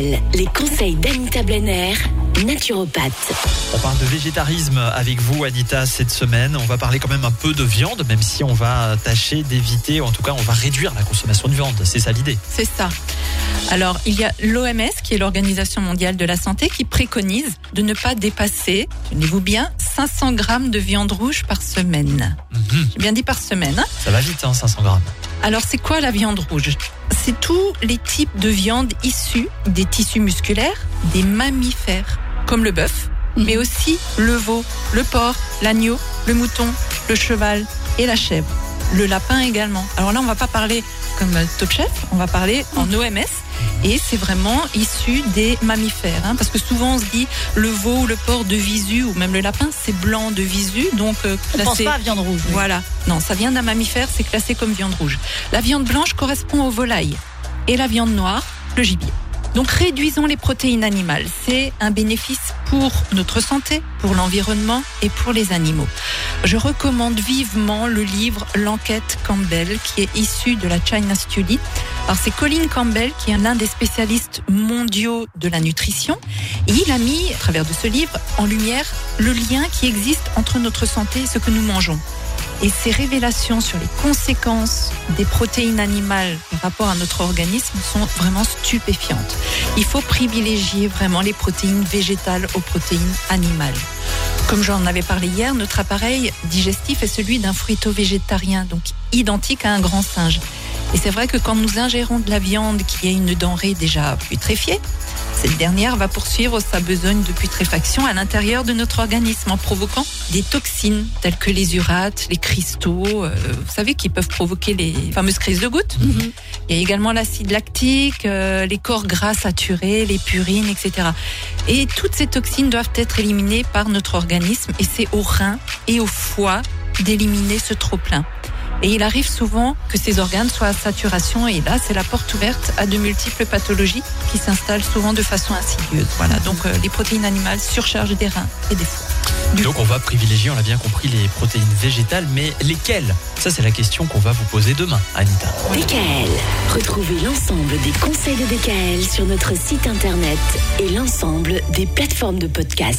Les conseils d'Anita Blenner, naturopathe. On parle de végétarisme avec vous, Anita, cette semaine. On va parler quand même un peu de viande, même si on va tâcher d'éviter, ou en tout cas, on va réduire la consommation de viande. C'est ça l'idée. C'est ça. Alors, il y a l'OMS, qui est l'Organisation mondiale de la santé, qui préconise de ne pas dépasser, tenez-vous bien, 500 grammes de viande rouge par semaine. Mhm. J'ai bien dit par semaine. hein. Ça va vite, hein, 500 grammes. Alors, c'est quoi la viande rouge? C'est tous les types de viande issus des tissus musculaires, des mammifères, comme le bœuf, mais aussi le veau, le porc, l'agneau, le mouton, le cheval et la chèvre. Le lapin également. Alors là, on va pas parler comme Top Chef, on va parler en OMS. Et c'est vraiment issu des mammifères, hein, parce que souvent on se dit le veau ou le porc de visu ou même le lapin, c'est blanc de visu, donc euh, On pense classé- pas à viande rouge. oui. voilà. Non, ça vient d'un mammifère, c'est classé comme viande rouge. La viande blanche correspond aux volailles et la viande noire, le gibier. Donc réduisons les protéines animales. C'est un bénéfice pour notre santé, pour l'environnement et pour les animaux. Je recommande vivement le livre L'enquête Campbell qui est issu de la China Study. Alors c'est Colin Campbell qui est l'un des spécialistes mondiaux de la nutrition et il a mis, à travers de ce livre, en lumière le lien qui existe entre notre santé et ce que nous mangeons. Et ces révélations sur les conséquences des protéines animales par rapport à notre organisme sont vraiment stupéfiantes. Il faut privilégier vraiment les protéines végétales aux protéines animales. Comme j'en avais parlé hier, notre appareil digestif est celui d'un fruito-végétarien, donc identique à un grand singe. Et c'est vrai que quand nous ingérons de la viande qui est une denrée déjà putréfiée, cette dernière va poursuivre sa besogne de putréfaction à l'intérieur de notre organisme en provoquant des toxines telles que les urates, les cristaux, euh, vous savez, qui peuvent provoquer les fameuses crises de gouttes. Il y a également l'acide lactique, euh, les corps gras saturés, les purines, etc. Et toutes ces toxines doivent être éliminées par notre organisme et c'est au rein et au foie d'éliminer ce trop-plein. Et il arrive souvent que ces organes soient à saturation et là, c'est la porte ouverte à de multiples pathologies qui s'installent souvent de façon insidieuse. Voilà, donc euh, les protéines animales surchargent des reins et des foies. Du Donc on va privilégier, on l'a bien compris, les protéines végétales, mais lesquelles? Ça, c'est la question qu'on va vous poser demain, Anita. DKL. Retrouvez l'ensemble des conseils de DKL sur notre site internet et l'ensemble des plateformes de podcast.